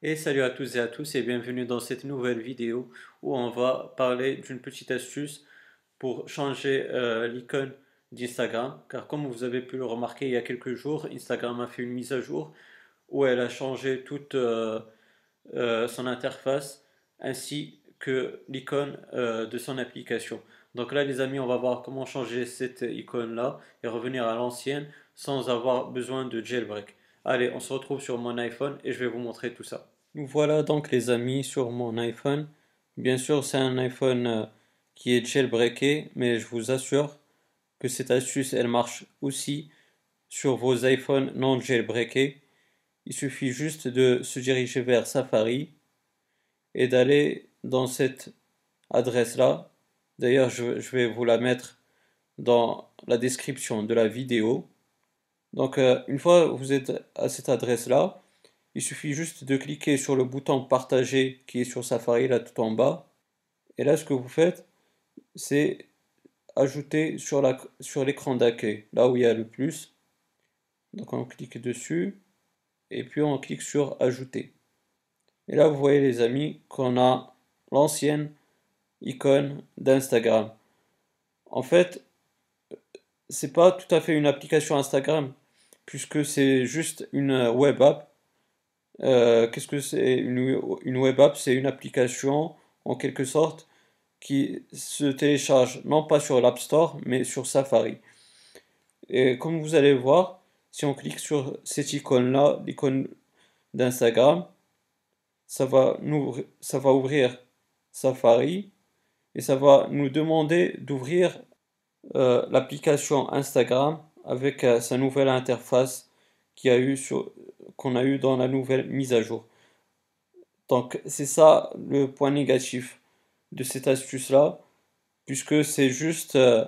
Et salut à tous et à tous et bienvenue dans cette nouvelle vidéo où on va parler d'une petite astuce pour changer euh, l'icône d'Instagram. Car comme vous avez pu le remarquer il y a quelques jours, Instagram a fait une mise à jour où elle a changé toute euh, euh, son interface ainsi que l'icône de son application. Donc là les amis, on va voir comment changer cette icône là et revenir à l'ancienne sans avoir besoin de jailbreak. Allez, on se retrouve sur mon iPhone et je vais vous montrer tout ça. Voilà donc les amis sur mon iPhone. Bien sûr, c'est un iPhone euh, qui est jailbreaké, mais je vous assure que cette astuce, elle marche aussi sur vos iPhones non jailbreakés. Il suffit juste de se diriger vers Safari et d'aller dans cette adresse-là. D'ailleurs, je, vais vous la mettre dans la description de la vidéo. Donc, euh, une fois vous êtes à cette adresse-là, il suffit juste de cliquer sur le bouton partager qui est sur Safari là tout en bas. Et là, ce que vous faites, c'est ajouter sur l'écran d'accueil, là où il y a le plus. Donc on clique dessus et puis on clique sur ajouter. Et là, vous voyez les amis qu'on a l'ancienne icône d'Instagram. En fait, c'est pas tout à fait une application Instagram puisque c'est juste une web app euh, qu'est-ce que c'est une, une, web app? C'est une application en quelque sorte qui se télécharge non pas sur l'App Store mais sur Safari. Et comme vous allez voir, si on clique sur cette icône-là, l'icône d'Instagram, ça ça va ouvrir Safari et ça va nous demander d'ouvrir euh, l'application Instagram avec euh, sa nouvelle interface qui a eu qu'on a eu dans la nouvelle mise à jour. Donc c'est ça le point négatif de cette astuce-là, puisque c'est juste euh,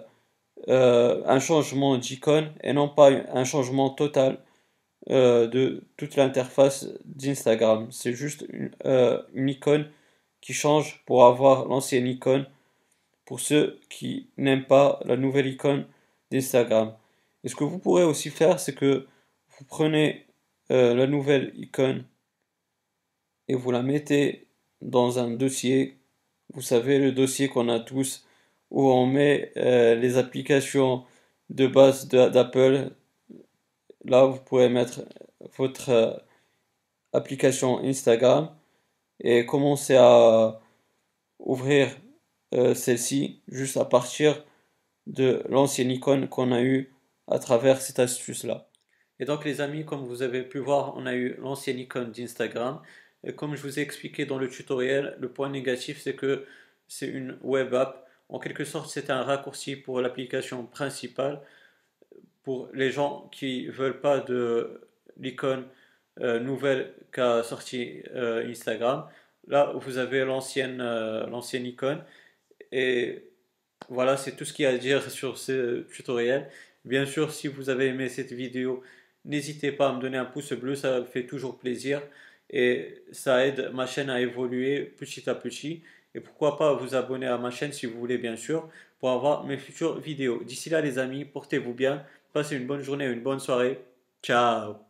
un changement d'icône et non pas un changement total de toute l'interface d'Instagram. C'est juste une, icône qui change pour avoir l'ancienne icône pour ceux qui n'aiment pas la nouvelle icône d'Instagram. Et ce que vous pourrez aussi faire, c'est que vous prenez euh, la nouvelle icône et vous la mettez dans un dossier. Vous savez, le dossier qu'on a tous où on met euh, les applications de base d'Apple. Là, vous pouvez mettre votre euh, application Instagram et commencer à ouvrir celle-ci juste à partir de l'ancienne icône qu'on a eu à travers cette astuce là. Et donc les amis, comme vous avez pu voir, on a eu l'ancienne icône d'Instagram. Et comme je vous ai expliqué dans le tutoriel, le point négatif c'est que c'est une web app. En quelque sorte, c'est un raccourci pour l'application principale. Pour les gens qui veulent pas de l'icône euh, nouvelle qu'a sorti euh, Instagram, là vous avez euh, l'ancienne icône. Et voilà, c'est tout ce qu'il y a à dire sur ce tutoriel. Bien sûr, si vous avez aimé cette vidéo, N'hésitez pas à me donner un pouce bleu, ça fait toujours plaisir et ça aide ma chaîne à évoluer petit à petit. Et pourquoi pas vous abonner à ma chaîne si vous voulez bien sûr pour avoir mes futures vidéos. D'ici là les amis, portez-vous bien, passez une bonne journée, une bonne soirée. Ciao